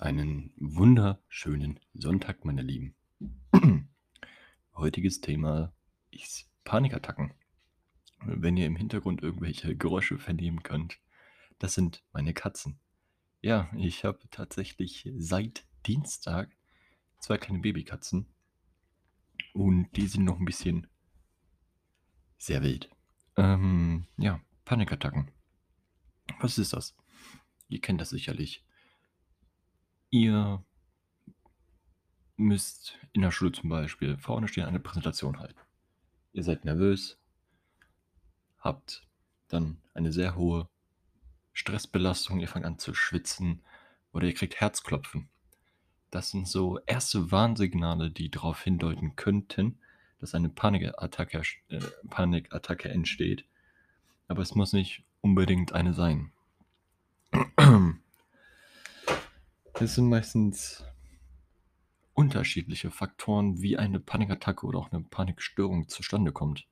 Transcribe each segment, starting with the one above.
Einen wunderschönen Sonntag, meine Lieben. Heutiges Thema ist Panikattacken. Wenn ihr im Hintergrund irgendwelche Geräusche vernehmen könnt, das sind meine Katzen. Ja, ich habe tatsächlich seit Dienstag zwei kleine Babykatzen und die sind noch ein bisschen sehr wild. Ähm, ja, Panikattacken. Was ist das? Ihr kennt das sicherlich. Ihr müsst in der Schule zum Beispiel vorne stehen, eine Präsentation halten. Ihr seid nervös, habt dann eine sehr hohe Stressbelastung, ihr fangt an zu schwitzen oder ihr kriegt Herzklopfen. Das sind so erste Warnsignale, die darauf hindeuten könnten, dass eine Panikattacke, äh, Panikattacke entsteht. Aber es muss nicht unbedingt eine sein. Es sind meistens unterschiedliche Faktoren, wie eine Panikattacke oder auch eine Panikstörung zustande kommt.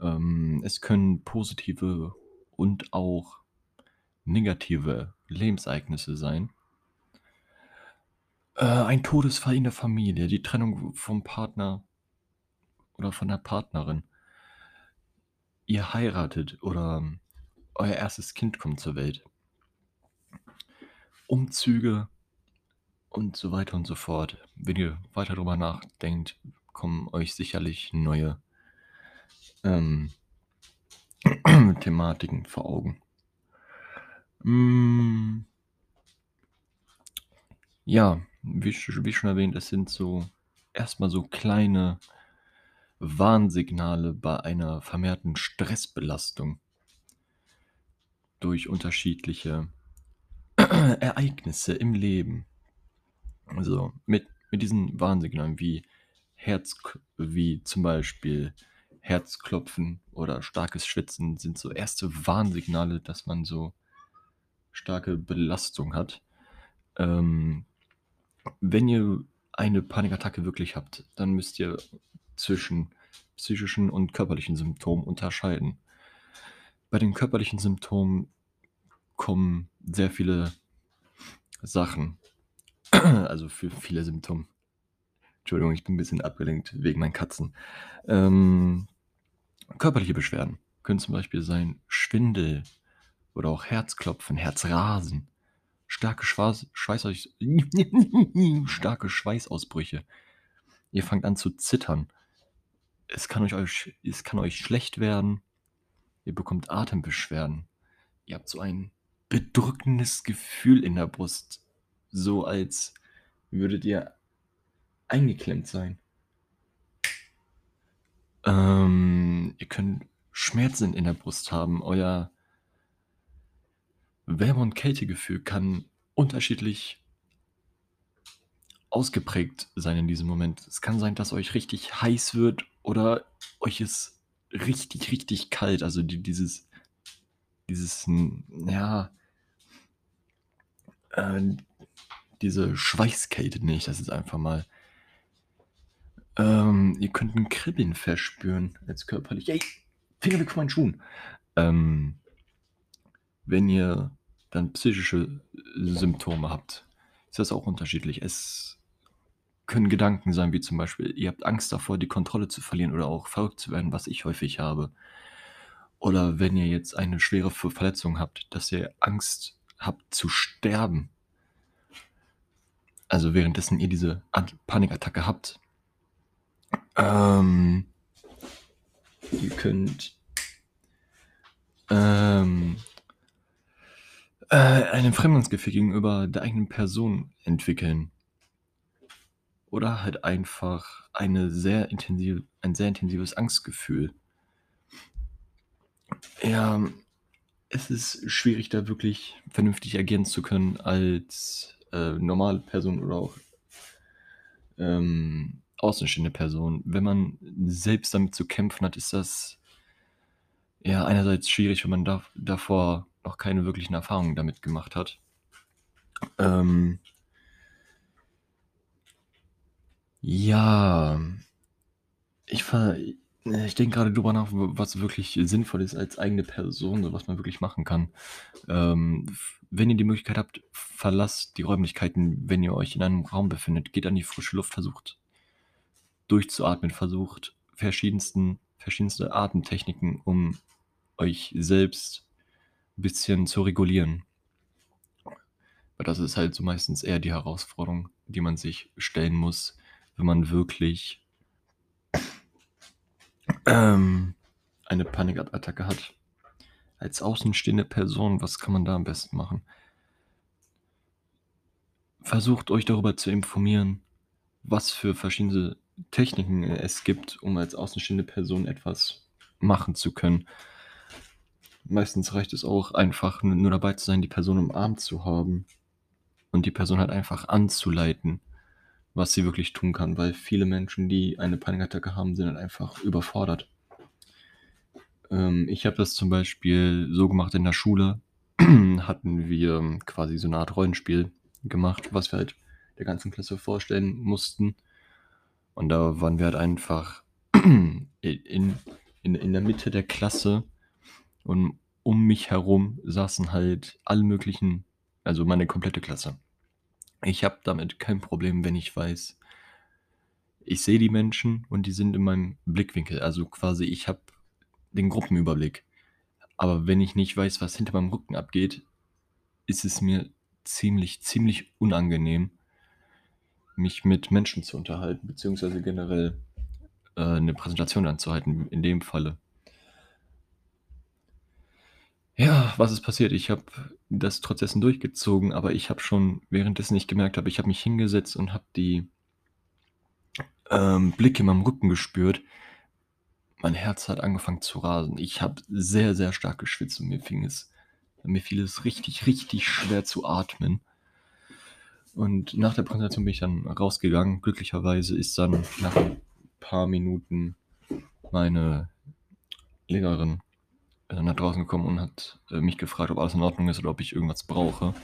Ähm, es können positive und auch negative Lebensereignisse sein. Äh, ein Todesfall in der Familie, die Trennung vom Partner oder von der Partnerin. Ihr heiratet oder euer erstes Kind kommt zur Welt. Umzüge und so weiter und so fort. Wenn ihr weiter darüber nachdenkt, kommen euch sicherlich neue ähm, Thematiken vor Augen. Mm, ja, wie, wie schon erwähnt, es sind so erstmal so kleine Warnsignale bei einer vermehrten Stressbelastung durch unterschiedliche Ereignisse im Leben. Also mit, mit diesen Warnsignalen wie Herz, wie zum Beispiel Herzklopfen oder starkes Schwitzen sind so erste Warnsignale, dass man so starke Belastung hat. Ähm, wenn ihr eine Panikattacke wirklich habt, dann müsst ihr zwischen psychischen und körperlichen Symptomen unterscheiden. Bei den körperlichen Symptomen kommen sehr viele Sachen, also für viele Symptome. Entschuldigung, ich bin ein bisschen abgelenkt wegen meinen Katzen. Ähm, körperliche Beschwerden können zum Beispiel sein Schwindel oder auch Herzklopfen, Herzrasen, starke, Schweiß, Schweißaus starke Schweißausbrüche. Ihr fangt an zu zittern. Es kann euch, es kann euch schlecht werden. Ihr bekommt Atembeschwerden. Ihr habt so ein bedrückendes Gefühl in der Brust so, als würdet ihr eingeklemmt sein. Ähm, ihr könnt Schmerzen in der Brust haben. Euer Wärme- und Kältegefühl kann unterschiedlich ausgeprägt sein in diesem Moment. Es kann sein, dass euch richtig heiß wird oder euch ist richtig, richtig kalt. Also die, dieses, dieses, ja, äh, diese Schweißkälte nicht. Das ist einfach mal. Ähm, ihr könnt ein Kribbeln verspüren als körperlich. Ey, Finger weg von meinen Schuhen. Ähm, wenn ihr dann psychische Symptome habt, ist das auch unterschiedlich. Es können Gedanken sein, wie zum Beispiel, ihr habt Angst davor, die Kontrolle zu verlieren oder auch verrückt zu werden, was ich häufig habe. Oder wenn ihr jetzt eine schwere Verletzung habt, dass ihr Angst habt zu sterben. Also währenddessen ihr diese Panikattacke habt. Ähm, ihr könnt ähm, äh, ein Fremdungsgefühl gegenüber der eigenen Person entwickeln. Oder halt einfach eine sehr intensive, ein sehr intensives Angstgefühl. Ja, es ist schwierig, da wirklich vernünftig agieren zu können als äh, normale Person oder auch ähm, außenstehende Person. Wenn man selbst damit zu kämpfen hat, ist das ja einerseits schwierig, wenn man da, davor noch keine wirklichen Erfahrungen damit gemacht hat. Ähm, ja, ich, ich denke gerade drüber nach, was wirklich sinnvoll ist als eigene Person, so was man wirklich machen kann. Ähm, wenn ihr die Möglichkeit habt, verlasst die Räumlichkeiten, wenn ihr euch in einem Raum befindet. Geht an die frische Luft, versucht durchzuatmen, versucht verschiedensten verschiedenste Atemtechniken, um euch selbst 'n bisschen zu regulieren. Weil das ist halt so meistens eher die Herausforderung, die man sich stellen muss, wenn man wirklich ähm, eine Panikattacke hat. Als außenstehende Person, was kann man da am besten machen? Versucht euch darüber zu informieren, was für verschiedene Techniken es gibt, um als außenstehende Person etwas machen zu können. Meistens reicht es auch einfach, nur dabei zu sein, die Person im Arm zu haben und die Person halt einfach anzuleiten, was sie wirklich tun kann, weil viele Menschen, die eine Panikattacke haben, sind halt einfach überfordert. Ähm, ich habe das zum Beispiel so gemacht in der Schule, hatten wir quasi so 'ne Art Rollenspiel gemacht, was wir halt der ganzen Klasse vorstellen mussten. Und da waren wir halt einfach in in in der Mitte der Klasse und um mich herum saßen halt alle möglichen also meine komplette Klasse. Ich habe damit kein Problem, wenn ich weiß ich sehe die Menschen und die sind in meinem Blickwinkel. Also quasi, ich habe den Gruppenüberblick. Aber wenn ich nicht weiß, was hinter meinem Rücken abgeht, ist es mir ziemlich, ziemlich unangenehm mich mit Menschen zu unterhalten, beziehungsweise generell, äh, 'ne Präsentation dann zu halten, in dem Falle. Ja, was ist passiert? Ich habe das trotz dessen durchgezogen, aber ich habe schon währenddessen ich gemerkt habe ich habe mich hingesetzt und habe die ähm, Blicke in meinem Rücken gespürt. Mein Herz hat angefangen zu rasen. Ich habe sehr, sehr stark geschwitzt und mir fing es mir fiel es richtig, richtig schwer zu atmen. Und nach der Präsentation bin ich dann rausgegangen. Glücklicherweise ist dann nach 'n paar Minuten meine Lehrerin, nach draußen gekommen und hat, äh, mich gefragt, ob alles in Ordnung ist oder ob ich irgendwas brauche.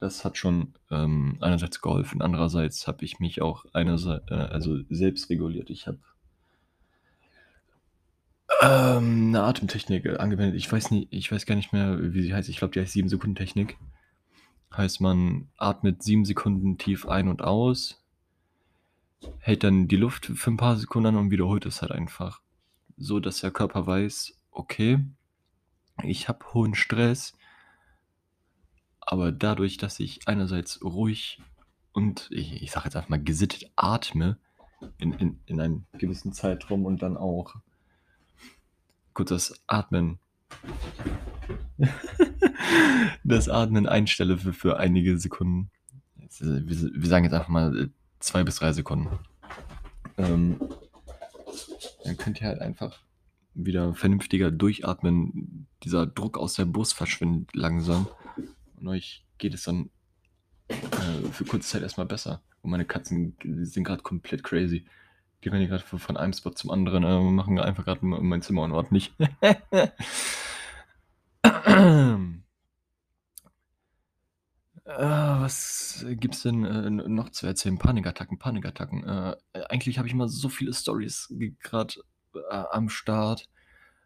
Das hat schon, ähm, einerseits geholfen, andererseits habe ich mich auch einersei äh, also selbst reguliert. Ich habe ähm, 'ne Atemtechnik, äh, angewendet. Ich weiß nie ich weiß gar nicht mehr, wie sie heißt. Ich glaube, die heißt Sieben-Sekunden-Technik. Heißt, man atmet 7 Sekunden tief ein und aus hält dann die Luft für 'n paar Sekunden an und wiederholt das halt einfach, so dass der Körper weiß: „Okay, ich habe hohen Stress“ aber dadurch, dass ich einerseits ruhig und ich ich sage jetzt einfach mal gesittet atme in in in einem gewissen Zeitraum und dann auch kurz das Atmen das Atmen einstelle für für einige Sekunden. Äh, wir wir sagen jetzt einfach mal, äh, 2 bis 3 Sekunden. Ähm, dann könnt ihr halt einfach wieder vernünftiger durchatmen. Dieser Druck aus der Brust verschwindet langsam und euch geht es dann, äh, für kurze Zeit erst mal besser. Und meine Katzen sind grad komplett crazy. Die rennen v von einem Spot zum anderen, äh, und machen einfach grad m mein Zimmer unordentlich. Äh, was gibt's denn, äh, noch zu erzählen? Panikattacken, Panikattacken. Äh, eigentlich habe ich immer so viele Storys g grad, äh, am Start,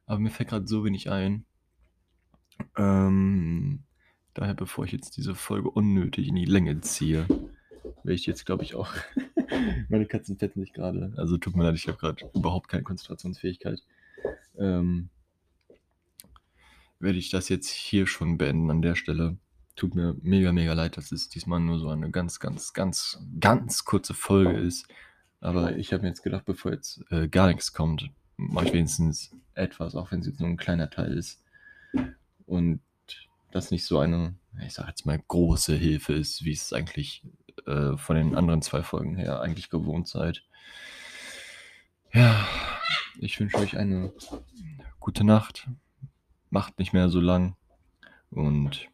aber mir fällt grad so wenig ein. Ähm, daher, bevor ich jetzt diese Folge unnötig in die Länge ziehe, werde ich jetzt, glaube ich, auch meine Katzen fetzen sich grade. Also, tut mir leid, ich habe grad überhaupt keine Konzentrationsfähigkeit. Ähm werde ich das jetzt hier schon beenden an der Stelle. Tut mir mega, mega leid, dass es diesmal nur so eine ganz, ganz, ganz, ganz kurze Folge ist. Aber ich habe mir jetzt gedacht, bevor jetzt, äh, gar nix kommt, mache ich wenigstens etwas, auch wenn's jetzt nur 'n kleiner Teil ist. Und das nicht so eine, ich sage jetzt mal, große Hilfe ist, wie es eigentlich, äh, von den anderen 2 Folgen her eigentlich gewohnt seid. Ja, ich wünsche euch eine gute Nacht. Macht nicht mehr so lang und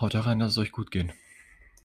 haut rein, lasst es euch gut gehen.